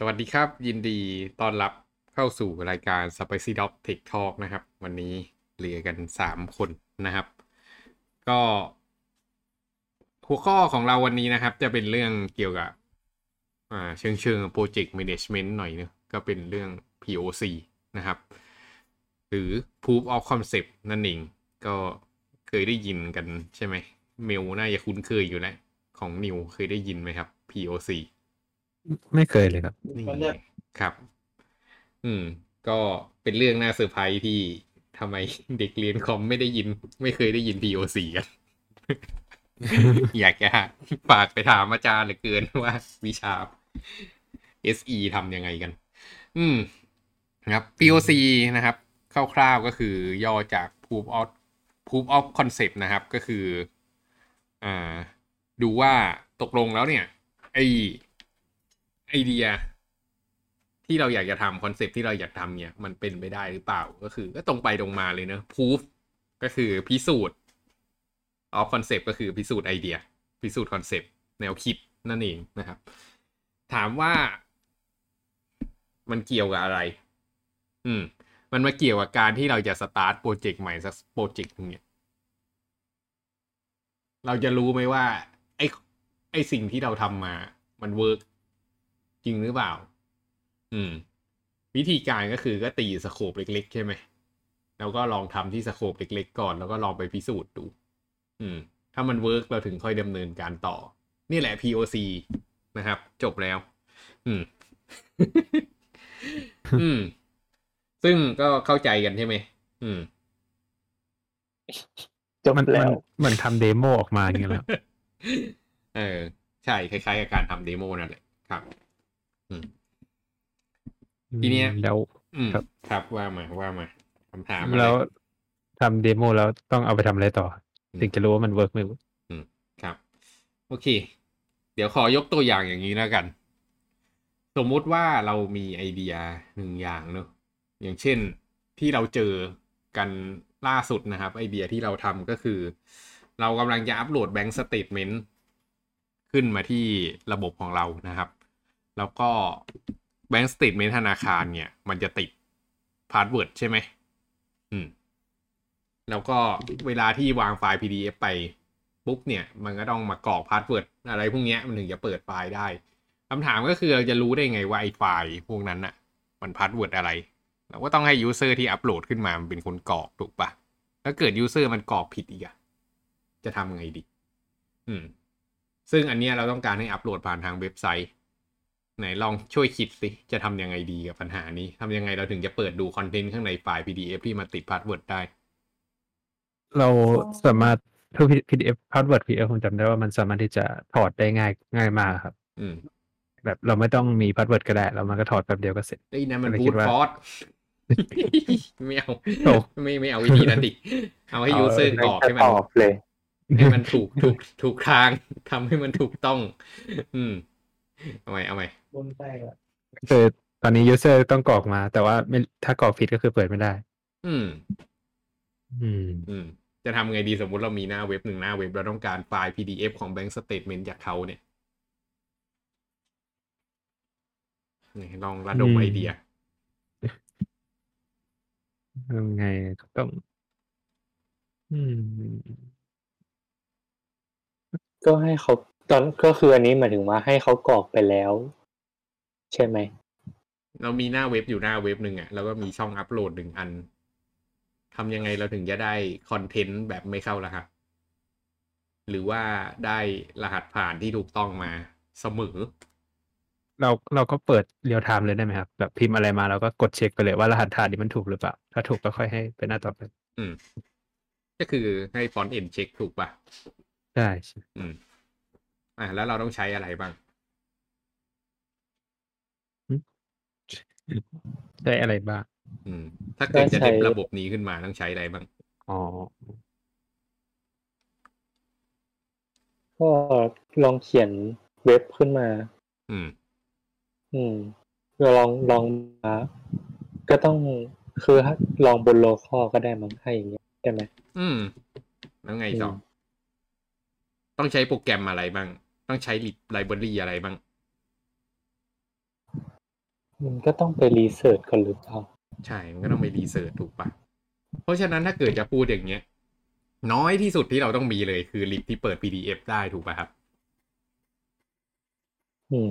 สวัสดีครับ ยินดีต้อนรับเข้าสู่รายการ Spicy Dog Tech Talk นะครับ วันนี้เหลือกัน 3 คนนะครับ ก็ หัวข้อของเราวันนี้นะครับ จะเป็นเรื่องเกี่ยวกับเชิงเชิงโปรเจกต์ management หน่อยนอะก็เป็นเรื่อง POC นะครับ หรือ Proof of Concept นั่นเอง ก็เคยได้ยินกันใช่ไหมเมลน่าจะคุ้นเคยอยู่แล้วของนิวเคยได้ยินไหมครับ POC ไม่เคยเลยครับ นี่ก็เลือกครับ อืม ก็เป็นเรื่องน่าเซอร์ไพรส์ที่ทำไมเด็กเรียนคอมไม่ได้ยิน ไม่เคยได้ยิน POC กัน อยากจะฝากไปถามอาจารย์เหลือเกินว่าวิชา SE ทำยังไงกัน อืมนะครับ POC นะครับ คร่าวๆก็คือย่อจาก Proof of Proof of Concept นะครับ ก็คือ อ่า ดูว่าตกลงแล้วเนี่ย ไอ ไอเดีย ที่เราอยากจะทำ concept ที่เราอยากทำเนี่ย มันเป็นไปได้หรือเปล่าก็คือ ก็ตรงไปตรงมาเลยเนอะ proof ก็คือพิสูจน์ of concept ก็คือพิสูจน์ไอเดีย พิสูจน์ concept แนวคิดนั่นเองนะครับ ถามว่ามันเกี่ยวกับอะไร อืม มันมาเกี่ยวกับการที่เราจะ start project ใหม่สัก project นึงเนี่ย เราจะรู้ไหมว่า ไอไอสิ่งที่เราทำมา มัน work จริงหรือเปล่า อืม วิธีการก็คือก็ตี scope เล็ก ๆ ใช่ไหมแล้วก็ลองทำที่ scope เล็ก ๆ ก่อนแล้วก็ลองไปพิสูจน์ดู อืม ถ้ามัน work เราถึงค่อยดำเนินการต่อ นี่แหละ POC นะครับ จบแล้ว อืม อืม ซึ่งก็เข้าใจกันใช่ไหมอืมจบแล้วมันเหมือนทำ demo ออกมาอย่างเงี้ยแล้วเออ ใช่ คล้ายๆกับการทำ demo นั่นแหละครับอืม ทีเนี้ยแล้วอืมครับครับว่ามาว่ามาคำถามอะไรแล้วทำ demo แล้วต้องเอาไปทำอะไรต่ออะมันถึงจะรู้ว่ามัน work ไม่ workครับ โอเค เดี๋ยวขอยกตัวอย่างอย่างนี้แล้วกัน สมมุติว่าเรามีไอเดียหนึ่งอย่างเนอะอย่างเช่นที่เราเจอกันล่าสุดนะครับ ไอเดียที่เราทำก็คือ เรากำลังจะอัปโหลด bank statement ขึ้นมาที่ระบบของเรานะครับ แล้วก็ bank statement ธนาคารเนี่ย มันจะติด password ใช่ไหม อืม แล้วก็เวลาที่วางไฟล์ PDF ไปปุ๊บเนี่ย มันก็ต้องมากรอก password อะไรพวกนี้มันถึงจะเปิดไฟล์ได้คำถามก็คือเราจะรู้ได้ไงว่าไอ้ไฟล์พวกนั้นน่ะมัน password อะไร เราก็ต้องให้ user ที่อัปโหลดขึ้นมา มันเป็นคนกรอกถูกปะถ้าเกิด user มันกรอกผิดอีกอะจะทำไงดี อืม ซึ่งอันนี้เราต้องการให้อัปโหลดผ่านทางเว็บไซต์ ไหนลองช่วยคิดสิจะทำยังไงดีกับปัญหานี้ทำยังไงเราถึงจะเปิดดู content ข้างในไฟล์ PDF ที่มาติด password ได้ เราสามารถคือ PDF พาสเวิร์ด PDF ผมจำได้ว่ามันสามารถที่จะถอดได้ง่ายง่ายมากครับ อืม แบบเราไม่ต้องมีพาสเวิร์ดก็ได้แล้วมันก็ถอดแป๊บเดียวก็เสร็จไอ้ยนั่นมันก็เลยบูคิทดว่าฟอร์ไม่เอาโอ้ไม่ไม่เอาวิธีนั้นดิเอาให้เอายูเซอร์กรอกให้มันตอบเลยให้มันถูกถูกถูกทางทำให้มันถูกต้อง อืมเอาใหม่เอาใหม่ บนแตกอะคือตอนนี้ยูเซอร์ต้องกรอกมา แต่ว่าไม่ถ้ากรอกผิดก็คือเปิดไม่ได้ อืม อืม อืม จะทำไงดีสมมุติเรามีหน้าเว็บหนึ่งหน้าเว็บเราต้องการไฟล์ PDF ของ Bank Statement จากเขาเนี่ยนี่ลองระดมอืมไอเดียยังไงก็ต้อง อืม ก็ให้เขาตอนก็คืออันนี้หมายถึงว่าให้เขากรอกไปแล้ว ใช่ไหม เรามีหน้าเว็บอยู่หน้าเว็บหนึ่งอะแล้วก็มีช่องอัปโหลดหนึ่งอันทำยังไงเราถึงจะได้ content แบบไม่เข้ารหัส หรือว่าได้รหัสผ่านที่ถูกต้องมาเสมอ เราเราก็เปิด real-time เลยได้ไหมครับ แบบพิมพ์อะไรมาเราก็กดเช็คไปเลยว่ารหัสผ่านนี้มันถูกหรือเปล่า ถ้าถูกก็ค่อยให้ไปหน้าต่อไปอืม ก็คือให้ front-end เช็คถูกป่ะ ใช่ใช่อืม อะแล้วเราต้องใช้อะไรบ้าง ได้อะไรบ้าง อืม ถ้าเกิดจะเด็บระบบนี้ขึ้นมาต้องใช้อะไรบ้าง อ๋อ ก็ลองเขียนเว็บขึ้นมา อืม อืมเราลองลองมาก็ต้องคือลองบนโลคอลก็ได้มั้งให้อย่างเงี้ยใช่ไหมอืม แล้วไงต่ออมต้องใช้โปรแกรมอะไรบ้าง ต้องใช้ไลบรารีอะไรบ้าง มันก็ต้องไปรีเสิร์ชก่อนหรือเปล่าใช่ มันก็ต้องไปรีเสิร์ชถูกปะเพราะฉะนั้นถ้าเกิดจะพูดอย่างเงี้ย น้อยที่สุดที่เราต้องมีเลยคือลิปที่เปิด PDF ได้ถูกปะครับอืม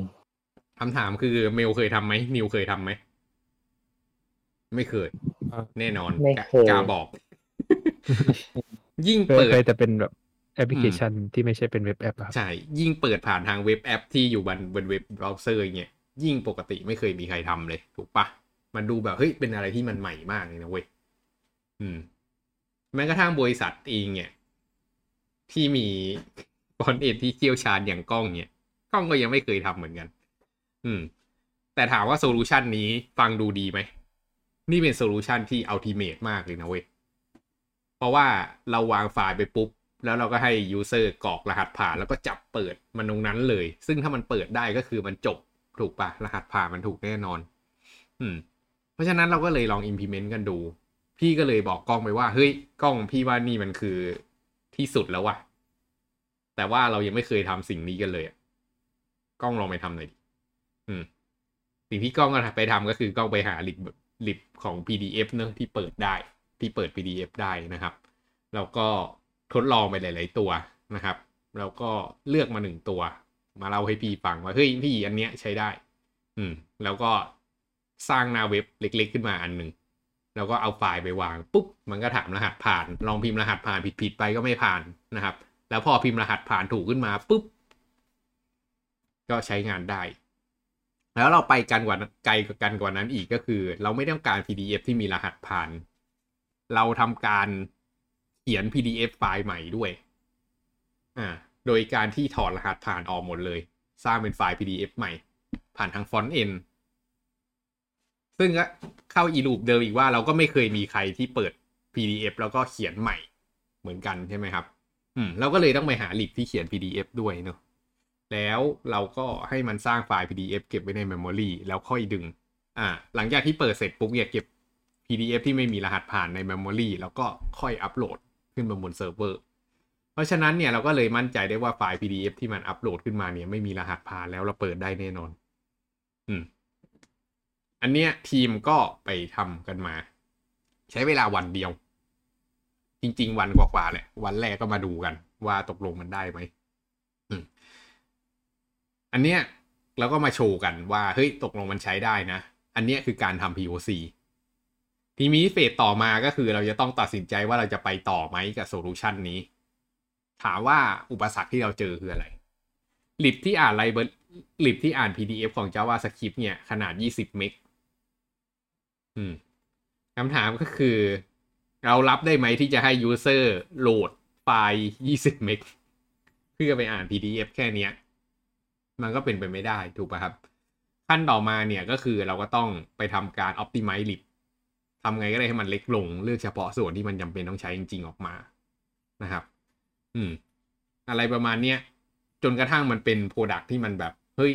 คำถามคือเมลเคยทำไหมนิวเคยทำไหมไม่เคยเอ่อแน่นอนไม่กะเคยกาบอก ยิ่งเคยเปิดเคยแต่เป็นแบบแอปพลิเคชันที่ไม่ใช่เป็นเว็บแอปอะครับใช่ ยิ่งเปิดผ่านทางเว็บแอปที่อยู่บนบนเว็บเบราว์เซอร์อย่างเงี้ย ยิ่งปกติไม่เคยมีใครทำเลย ถูกปะมันดูแบบเฮ้ยเป็นอะไรที่มันใหม่มากเลยนะเว้ยอืม แม้กระทั่งบริษัทเองเนี่ย ที่มีบอนเอ็นที่เชี่ยวชาญอย่างกล้องเนี่ยกล้องก็ยังไม่เคยทำเหมือนกัน อืม แต่ถามว่า solution นี้ฟังดูดีไหม นี่เป็น solution ที่ ultimate มากเลยนะเว้ย เพราะว่าเราวางไฟล์ไปปุ๊บ แล้วเราก็ให้ user กรอกรหัสผ่านแล้วก็จับเปิดมันตรงนั้นเลย ซึ่งถ้ามันเปิดได้ก็คือมันจบ ถูกปะรหัสผ่านมันถูกแน่นอน อืม เพราะฉะนั้นเราก็เลยลอง implement กันดู พี่ก็เลยบอกกล้องไปว่า เฮ้ย กล้องพี่ว่านี่มันคือที่สุดแล้วว่ะ แต่ว่าเรายังไม่เคยทำสิ่งนี้กันเลยอะกล้องลองไปทำหน่อยดิอืม สิ่งที่กล้องก็ไปทำก็คือกล้องไปหาลิบลิบของ PDF เนอะที่เปิดได้ ที่เปิด PDF ได้นะครับ แล้วก็ทดลองไปหลาย ๆ ตัวนะครับ แล้วก็เลือกมาหนึ่งตัว มาเล่าให้พี่ฟังว่าเฮ้ยพี่อันเนี้ยใช้ได้ อืม แล้วก็สร้างหน้าเว็บเล็ก ๆ ขึ้นมาอันหนึ่งแล้วก็เอาไฟล์ไปวาง ปุ๊บ มันก็ถามรหัสผ่าน ลองพิมพ์รหัสผ่านผิดๆไปก็ไม่ผ่านนะครับ แล้วพอพิมพ์รหัสผ่านถูกขึ้นมาปุ๊บ ก็ใช้งานได้ แล้วเราไปกันกว่าไกลกันกว่านั้นอีกก็คือ เราไม่ต้องการ PDF ที่มีรหัสผ่าน เราทำการเขียน PDF ไฟล์ใหม่ด้วย อ่า โดยการที่ถอดรหัสผ่านออกหมดเลย สร้างเป็นไฟล์ PDF ใหม่ ผ่านทางฟอนต์เอ็นซึ่งก็เข้าอีหรอบเดิมอีกว่าเราก็ไม่เคยมีใครที่เปิด PDF แล้วก็เขียนใหม่เหมือนกันใช่ไหมครับ อืมเราก็เลยต้องไปหา lib ที่เขียน PDF ด้วยเนอะแล้วเราก็ให้มันสร้างไฟล์ PDF เก็บไว้ใน Memory แล้วค่อยดึง อ่า หลังจากที่เปิดเสร็จปุ๊บเนี่ยเก็บ PDF ที่ไม่มีรหัสผ่านใน Memory แล้วก็ค่อยอัปโหลดขึ้นมาบนเซิร์ฟเวอร์ เพราะฉะนั้นเนี่ยเราก็เลยมั่นใจได้ว่าไฟล์ PDF ที่มันอัปโหลดขึ้นมาเนี่ยไม่มีรหัสผ่านแล้วเราเปิดได้แน่นอน อืม อันเนี้ยทีมก็ไปทำกันมา ใช้เวลาวันเดียว จริง ๆ วันกว่าๆแหละ วันแรกก็มาดูกัน ว่าตกลงมันได้ไหมอืม อันเนี้ยเราก็มาโชว์กันว่า เฮ้ย ตกลงมันใช้ได้นะ อันเนี้ยคือการทำ POC ทีนี้ phase ต่อมาก็คือเราจะต้องตัดสินใจว่าเราจะไปต่อไหมกับ solution นี้ ถามว่าอุปสรรคที่เราเจอคืออะไรลิบที่อ่านไลบร์ลิบที่อ่าน PDF ของ JavaScript เนี่ย ขนาด 20 เมกอืมคำถามก็คือ เรารับได้ไหมที่จะให้ user โหลดไฟล์ 20 เมกเพื่อไปอ่าน PDF แค่เนี้ยมันก็เป็นไปไม่ได้ถูกป่ะครับ ขั้นต่อมาเนี่ยก็คือเราก็ต้องไปทำการ optimize lib ทำไงก็ได้ให้มันเล็กลง เลือกเฉพาะส่วนที่มันจำเป็นต้องใช้จริง ๆ ออกมานะครับ อืม อะไรประมาณเนี้ยจนกระทั่งมันเป็นโปรดักที่มันแบบ เฮ้ย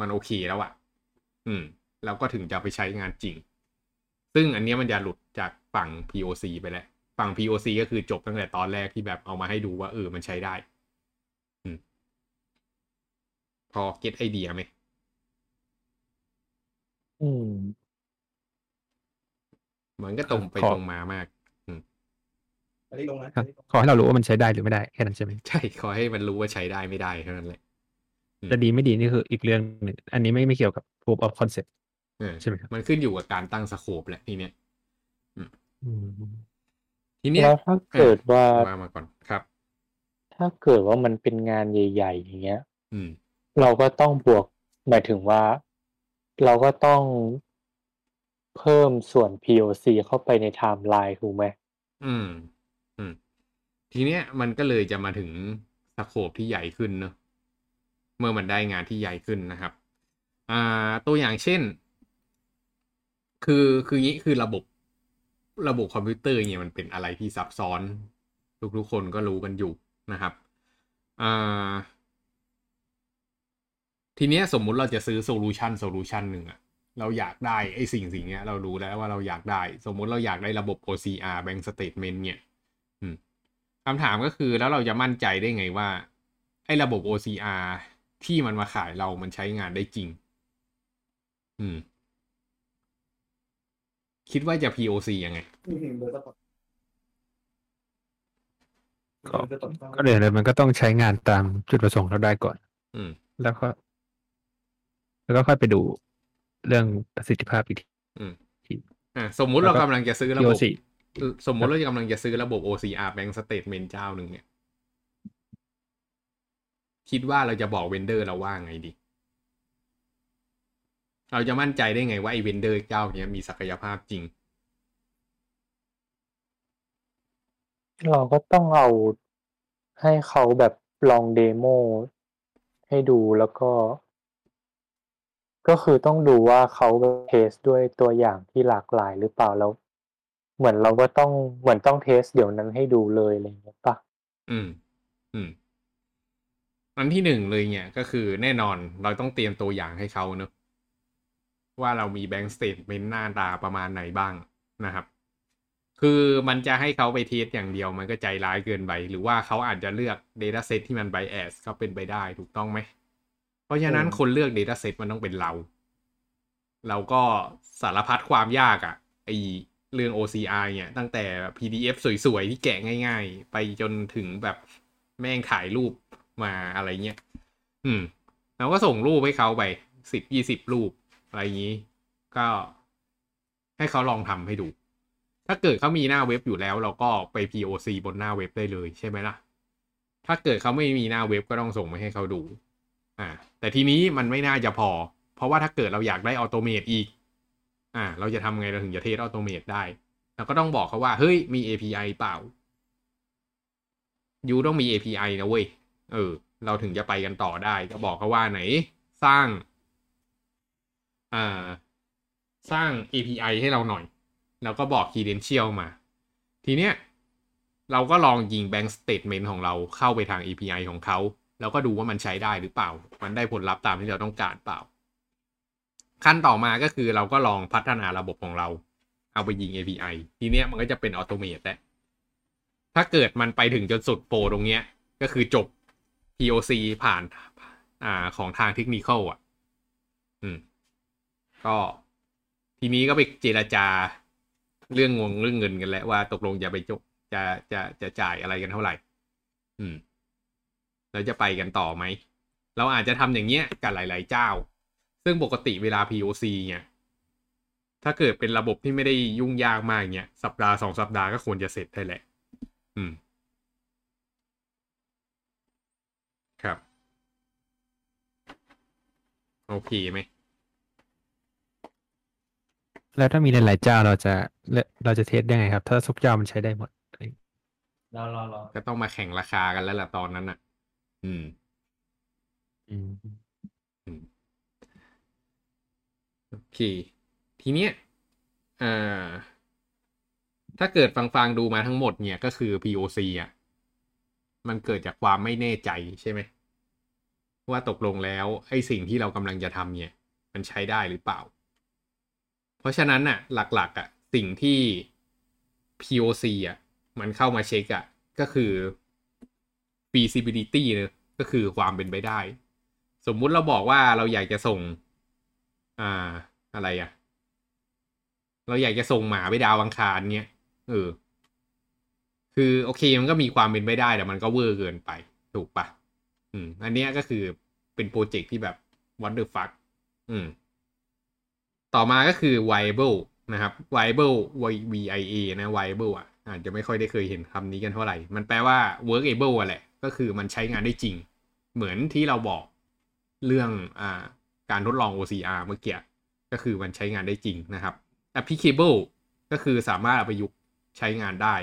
มันโอเคแล้วอะอืม แล้วก็ถึงจะไปใช้งานจริง ซึ่งอันเนี้ยมันจะหลุดจากฝั่ง POC ไปแล้ว ฝั่ง POC ก็คือจบตั้งแต่ตอนแรกที่แบบเอามาให้ดูว่า เออ มันใช้ได้ อืม พอเก็ตไอเดียไหม อืมเหมือนก็ตรงไปขอตรงมามากอั นนี้ลงนะครับขอให้เรารู้ว่ามันใช้ได้หรือไม่ได้แค่นั้นใช่ไหมใช่ขอให้มันรู้ว่าใช้ได้ไม่ได้เท่านั้นแหละอืมจะดีไม่ดีนี่คืออีกเรื่องหนึ่งอันนี้ไม่ไม่เกี่ยวกับ proof of concept เออใช่ไหมครับมันขึ้นอยู่กับการตั้งสโคปแหละทีเนี้ยอืมทีเนี้ยแล้วถ้าเกิดว่าว่ามาก่อนครับ ถ้าเกิดว่ามันเป็นงานใหญ่ ๆ อย่างเงี้ย อืม เราก็ต้องบวกหมายถึงว่า เราก็ต้องเพิ่มส่วน POC เข้าไปในไทม์ไลน์ถูกไหมอืมอืม ทีเนี้ยมันก็เลยจะมาถึง scope ที่ใหญ่ขึ้นเนอะเมื่อมันได้งานที่ใหญ่ขึ้นนะครับอ่าตัวอย่างเช่น คือคืองี้คือระบบระบบคอมพิวเตอร์เนี่ยมันเป็นอะไรที่ซับซ้อน ทุกๆคนก็รู้กันอยู่นะครับอ่าทีเนี้ยสมมุติเราจะซื้อ solution solution หนึ่งอะเราอยากได้ไอ้สิ่งสิ่งเนี้ยเรารู้แล้วว่าเราอยากได้ สมมุติเราอยากได้ระบบ OCR Bank Statement เนี่ย คำถามก็คือแล้วเราจะมั่นใจได้ไงว่า ไอ้ระบบ OCR ที่มันมาขายเรามันใช้งานได้จริง อืม คิดว่าจะ POC ยังไงอืม first of allก็ first of all ก็เลยเลยมันก็ต้องใช้งานตามจุดประสงค์เราได้ก่อน อืม แล้วก็แล้วก็ค่อยไปดูเรื่องประสิทธิภาพอีกที อืม อะสมมุติเรากำลังจะซื้อระบบ POC สมมติเรากำลังจะซื้อระบบ OCR Bank Statement เจ้าหนึ่งเนี่ย คิดว่าเราจะบอก vendor เราว่าไงดี เราจะมั่นใจได้ไงว่าไอ้ vendor เจ้าเนี้ยมีศักยภาพจริง เราก็ต้องเอาให้เขาแบบลอง demo ให้ดูแล้วก็ ก็คือต้องดูว่าเขา test ด้วยตัวอย่างที่หลากหลายหรือเปล่าแล้ว เหมือนเราก็ต้องเหมือนต้อง test เดี๋ยวนั้นให้ดูเลยอะไรอย่างเงี้ยปะอืม อืมอันที่หนึ่งเลยเนี่ยก็คือแน่นอนเราต้องเตรียมตัวอย่างให้เขาเนอะว่าเรามี bank statement หน้าตาประมาณไหนบ้างนะครับ คือมันจะให้เขาไปเทสอย่างเดียวมันก็ใจร้ายเกินไป หรือว่าเขาอาจจะเลือก Data Set ที่มัน bias ก็เป็นไปได้ถูกต้องไหม เพราะฉะนั้นคนเลือก Data Set มันต้องเป็นเรา เราก็สารพัดความยากอะ่ะไอ เรื่อง OCR เนี่ย ตั้งแต่ PDF สวยๆ ที่แกะง่าย ๆ ไปจนถึงแบบแม่งถ่ายรูปมาอะไรเงี้ย อืมเราก็ส่งรูปให้เขาไปสิบยี่สิบรูปอะไรอย่างนี้ ก็ให้เขาลองทำให้ดู ถ้าเกิดเขามีหน้าเว็บอยู่แล้ว เราก็ไป POC บนหน้าเว็บได้เลยใช่ไหมล่ะ ถ้าเกิดเขาไม่มีหน้าเว็บก็ต้องส่งไปให้เขาดู อ่า แต่ทีนี้มันไม่น่าจะพอ เพราะว่าถ้าเกิดเราอยากได้ automate อีก อ่า เราจะทำไงเราถึงจะ test automate ได้ เราก็ต้องบอกเขาว่า เฮ้ย มี API เปล่า you ต้องมี API นะเว้ย เออ เราถึงจะไปกันต่อได้ ก็บอกเขาว่าไหน สร้าง อ่า สร้าง API ให้เราหน่อย แล้วก็บอก credential มา ทีเนี้ย เราก็ลองยิง bank statement ของเราเข้าไปทาง API ของเขา แล้วก็ดูว่ามันใช้ได้หรือเปล่า มันได้ผลลัพธ์ตามที่เราต้องการเปล่า ขั้นต่อมาก็คือเราก็ลองพัฒนาระบบของเรา เอาไปยิง API ทีเนี้ยมันก็จะเป็นออโตเมตแล้วถ้าเกิดมันไปถึงจนสุดโปรตรงเนี้ย ก็คือจบ POC ผ่านอ่าของทางเทคนิคอลอะ อืม ก็ทีนี้ก็ไปเจราจาเรื่องงงเรื่องเงินกันแล้วว่าตกลงจะไปจบจะจะจะจ่ายอะไรกันเท่าไหร่ อืม แล้วจะไปกันต่อไหม เราอาจจะทำอย่างเงี้ยกับหลาย ๆ เจ้า ซึ่งปกติเวลา POC เนี่ยถ้าเกิดเป็นระบบที่ไม่ได้ยุ่งยากมากเนี่ยสัปดาห์สองสัปดาห์ก็ควรจะเสร็จได้แหละ อืม ครับ โอเคไหม แล้วถ้ามีหลายๆเจ้าเราจะเลเราจะเทสได้ไงครับ ถ้าทุกเจ้ามันใช้ได้หมดรอรอรอก็ต้องมาแข่งราคากันแล้วล่ะตอนนั้นอะ อืม อืม โอ เค ทีเนี้ยอ่อถ้าเกิดฟังฟังๆดูมาทั้งหมดเนี่ยก็คือ POC อะ มันเกิดจากความไม่แน่ใจใช่ไหม ว่าตกลงแล้วไอ้สิ่งที่เรากำลังจะทำเนี่ย มันใช้ได้หรือเปล่า เพราะฉะนั้นอะ หลักๆอะ สิ่งที่ POC อะ มันเข้ามาเช็คอะ ก็คือ feasibility เนอะก็คือความเป็นไปได้ สมมุติเราบอกว่าเราอยากจะส่ง อ่า อะไรอะเราอยากจะส่งหมาไปดาวอังคารเนี้ยเออ คือโอเคมันก็มีความเป็นไปได้แต่มันก็เวอร์เกินไป ถูกปะอืม อันเนี้ยก็คือเป็นโปรเจกต์ที่แบบ what the fuck อืม ต่อมาก็คือ viable นะครับ viable V I A นะ viable อะอาจจะไม่ค่อยได้เคยเห็นคำนี้กันเท่าไหร่ มันแปลว่า workable อะแหละ ก็คือมันใช้งานได้จริง เหมือนที่เราบอกเรื่องอ่าการทดลอง OCR เมื่อกี้ ก็คือมันใช้งานได้จริงนะครับ applicable ก็คือสามารถเอาไปยุกต์ใช้งานได้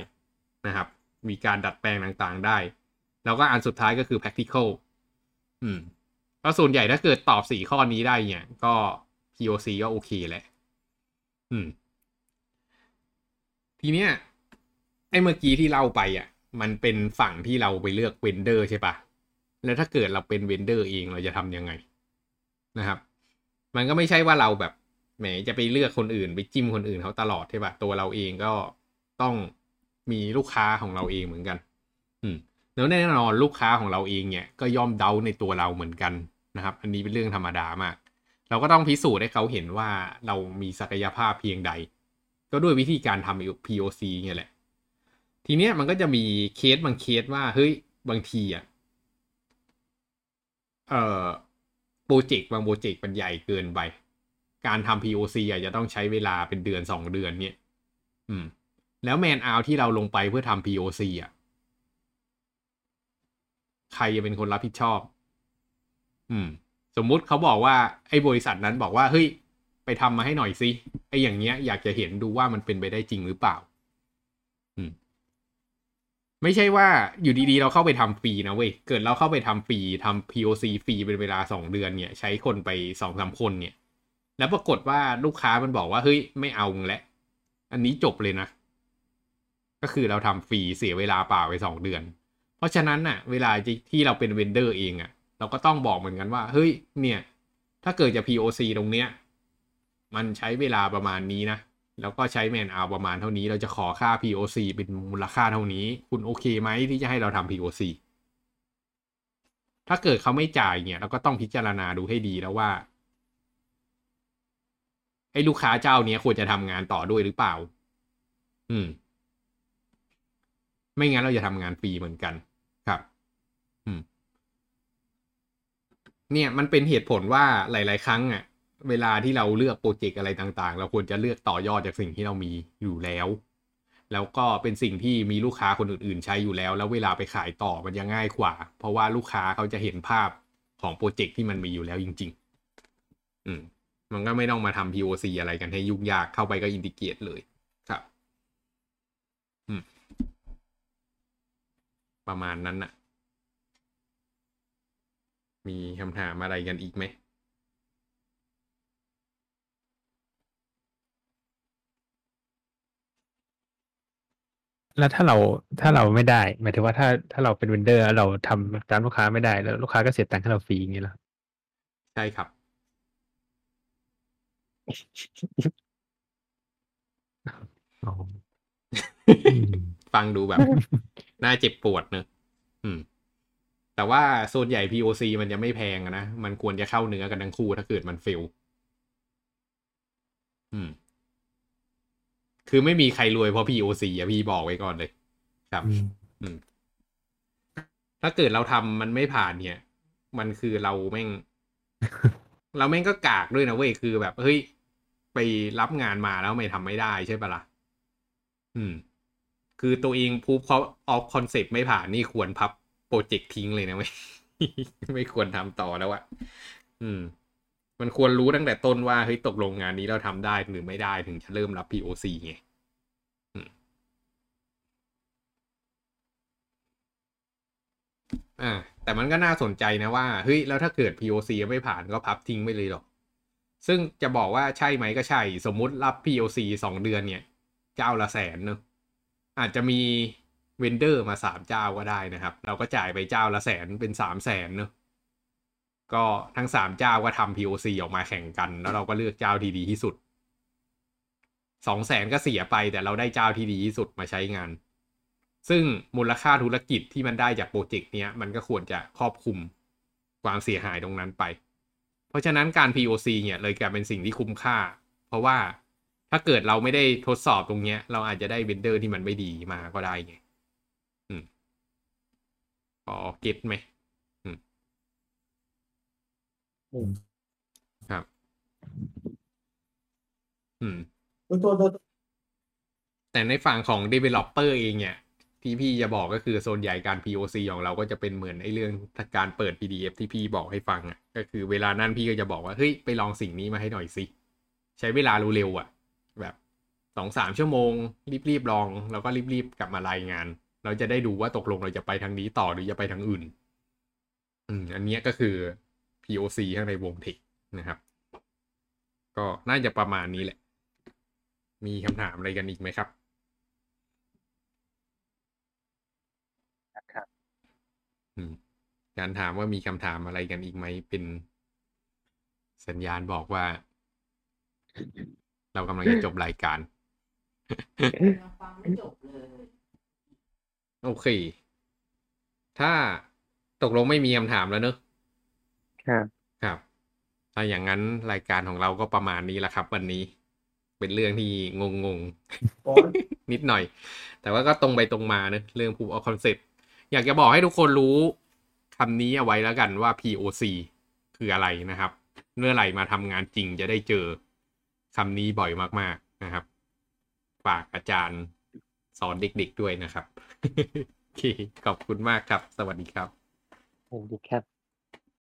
นะครับ มีการดัดแปลงต่างๆได้ แล้วก็อันสุดท้ายก็คือ practical อืมก็ส่วนใหญ่ถ้าเกิดตอบสี่ข้อนี้ได้เนี่ย ก็ POC ก็โอเคแหละ อืม ทีเนี้ยไอ้เมื่อกี้ที่เล่าไปอะ มันเป็นฝั่งที่เราไปเลือกเวนเดอร์ใช่ปะแล้วถ้าเกิดเราเป็นเวนเดอร์เองเราจะทำยังไงนะครับ มันก็ไม่ใช่ว่าเราแบบ แหมจะไปเลือกคนอื่น ไปจิ้มคนอื่นเขาตลอดใช่ปะตัวเราเองก็ต้องมีลูกค้าของเราเองเหมือนกัน อืมแล้วแน่นอนลูกค้าของเราเองเนี่ย ก็ย่อมเดาในตัวเราเหมือนกันนะครับ อันนี้เป็นเรื่องธรรมดามาก เราก็ต้องพิสูจน์ให้เขาเห็นว่าเรามีศักยภาพเพียงใด ก็ด้วยวิธีการทำ POC เนี่ยแหละ ทีเนี้ยมันก็จะมีเคสบางเคสว่าเฮ้ยบางทีอะเอ่อโปรเจกต์บางโปรเจกต์มันใหญ่เกินไป การทำ POC อาจจะต้องใช้เวลาเป็นเดือนสองเดือนเนี่ย อืม แล้วแมนอาที่เราลงไปเพื่อทำ POC อะ ใครจะเป็นคนรับผิดชอบ อืม สมมุติเขาบอกว่าไอ้บริษัทนั้นบอกว่า เฮ้ย ไปทำมาให้หน่อยสิ ไอ้อย่างเงี้ย อยากจะเห็นดูว่ามันเป็นไปได้จริงหรือเปล่า อืม ไม่ใช่ว่าอยู่ดีๆ เราเข้าไปทำฟรีนะเว้ย เกิดเราเข้าไปทำฟรีทำ POC ฟรีเป็นเวลาสองเดือนเนี่ย ใช้คนไปสองสามคนเนี่ย แล้วปรากฏว่าลูกค้ามันบอกว่าเฮ้ยไม่เอางแล้วอันนี้จบเลยนะ ก็คือเราทำฟรีเสียเวลาเปล่าไปสองเดือน เพราะฉะนั้นน่ะ เวลาที่เราเป็นเวนเดอร์เองอะ่ะ เราก็ต้องบอกเหมือนกันว่า เฮ้ย เนี่ย ถ้าเกิดจะ POC ตรงเนี้ย มันใช้เวลาประมาณนี้นะ แล้วก็ใช้แมนเอาประมาณเท่านี้ เราจะขอค่า POC เป็นมูลค่าเท่านี้ คุณโอเคไหมที่จะให้เราทำ POC ถ้าเกิดเขาไม่จ่ายเนี่ยเราก็ต้องพิจารณาดูให้ดีแล้วว่า ไอ้ลูกค้าเจ้าเนี้ยควรจะทำงานต่อด้วยหรือเปล่า อืม ไม่งั้นเราจะทำงานฟรีเหมือนกัน ครับ อืม เนี่ย มันเป็นเหตุผลว่าหลาย ๆ ครั้งอะ เวลาที่เราเลือกโปรเจกต์อะไรต่าง ๆ เราควรจะเลือกต่อยอดจากสิ่งที่เรามีอยู่แล้ว แล้วก็เป็นสิ่งที่มีลูกค้าคนอื่น ๆ ใช้อยู่แล้ว แล้วเวลาไปขายต่อมันจะง่ายกว่า เพราะว่าลูกค้าเขาจะเห็นภาพของโปรเจกต์ที่มันมีอยู่แล้วจริง ๆ อืม มันก็ไม่ต้องมาทำ POC อะไรกันให้ยุ่งยากเข้าไปก็ integrate เลยครับอืมประมาณนั้นน่ะ มีคำถามอะไรกันอีกไหมแล้วถ้าเราถ้าเราไม่ได้หมายถึงว่าถ้าถ้าเราเป็นเวนเดอร์แล้วเราทำตามลูกค้าไม่ได้แล้วลูกค้าก็เสียตังค์ให้เราฟรีอย่างนี้เหรอใช่ครับอ๋ออืม ฟังดูแบบ น่าเจ็บปวดเนอะอืม แต่ว่าส่วนใหญ่ POC มันจะไม่แพงอะนะ มันควรจะเข้าเนื้อกันทั้งคู่ถ้าเกิดมันเฟลอืม คือไม่มีใครรวยเพราะ POC อะพี่บอกไว้ก่อนเลย ครับอืมอืม ถ้าเกิดเราทำมันไม่ผ่านเนี่ย มันคือเราแม่ง เราแม่งก็กากด้วยนะเว้ย คือแบบ เฮ้ย ไปรับงานมาแล้วไม่ทำไม่ได้ใช่ปะล่ะ อืม คือตัวเอง proof of concept ไม่ผ่านนี่ควรพับโปรเจกต์ทิ้งเลยนะเว้ยไม่ควรทำต่อแล้วอะอืม มันควรรู้ตั้งแต่ต้นว่าเฮ้ยตกลงงานนี้เราทำได้หรือไม่ได้ถึงจะเริ่มรับ POC ไงอ่าแต่มันก็น่าสนใจนะว่า เฮ้ย แล้วถ้าเกิด POC ไม่ผ่านก็พับทิ้งไปเลยหรอก ซึ่งจะบอกว่าใช่ไหมก็ใช่ สมมุติรับ POC สองเดือนเนี่ย เจ้าละแสนเนอะอาจจะมีเวนเดอร์มาสามเจ้าก็ได้นะครับ เราก็จ่ายไปเจ้าละแสนเป็นสามแสนเนอะก็ทั้งสามเจ้าก็ทำ POC ออกมาแข่งกัน แล้วเราก็เลือกเจ้าที่ดีที่สุดสองแสนก็เสียไปแต่เราได้เจ้าที่ดีที่สุดมาใช้งาน ซึ่งมูลค่าธุรกิจที่มันได้จากโปรเจกต์เนี้ยมันก็ควรจะครอบคลุมความเสียหายตรงนั้นไป เพราะฉะนั้นการ POC เนี่ยเลยกลายเป็นสิ่งที่คุ้มค่า เพราะว่าถ้าเกิดเราไม่ได้ทดสอบตรงเนี้ย เราอาจจะได้ vendor ที่มันไม่ดีมาก็ได้ไงอืมพอเก็ตไหมอืมอืมครับ อืมตัวตัวแต่ในฝั่งของ developer เองเนี่ย ที่พี่จะบอกก็คือโซนใหญ่การ POC ของเราก็จะเป็นเหมือนไอ้เรื่องการเปิด PDF ที่พี่บอกให้ฟังอะก็คือเวลานั้นพี่ก็จะบอกว่าเฮ้ยไปลองสิ่งนี้มาให้หน่อยสิใช้เวลาเร็วๆอะ แบบสองสามชั่วโมง รีบๆลอง แล้วก็รีบๆกลับมารายงาน เราจะได้ดูว่าตกลงเราจะไปทางนี้ต่อหรือจะไปทางอื่น อืมอันนี้ก็คือ POC ข้างในวงเทคนะครับ ก็น่าจะประมาณนี้แหละ มีคำถามอะไรกันอีกไหมครับ อืม การถามว่ามีคำถามอะไรกันอีกไหมเป็นสัญญาณบอกว่า เรากำลังจะจบรายการยังฟังไม่จบเลยโอเค ถ้าตกลงไม่มีคำถามแล้วเนอะครับครับ ถ้าอย่างนั้นรายการของเราก็ประมาณนี้แหละครับ วันนี้ เป็นเรื่องที่งงงๆโอ้ยนิดหน่อย แต่ว่าก็ตรงไปตรงมาเนอะเรื่อง proof of concept อยากจะบอกให้ทุกคนรู้ คำนี้เอาไว้แล้วกันว่า POC คืออะไรนะครับ เมื่อไหร่มาทำงานจริงจะได้เจอคำนี้บ่อยมาก ๆนะครับ ฝากอาจารย์สอนเด็กๆด้วยนะครับโอเคขอบคุณมากครับ สวัสดีครับสวัสดีครับ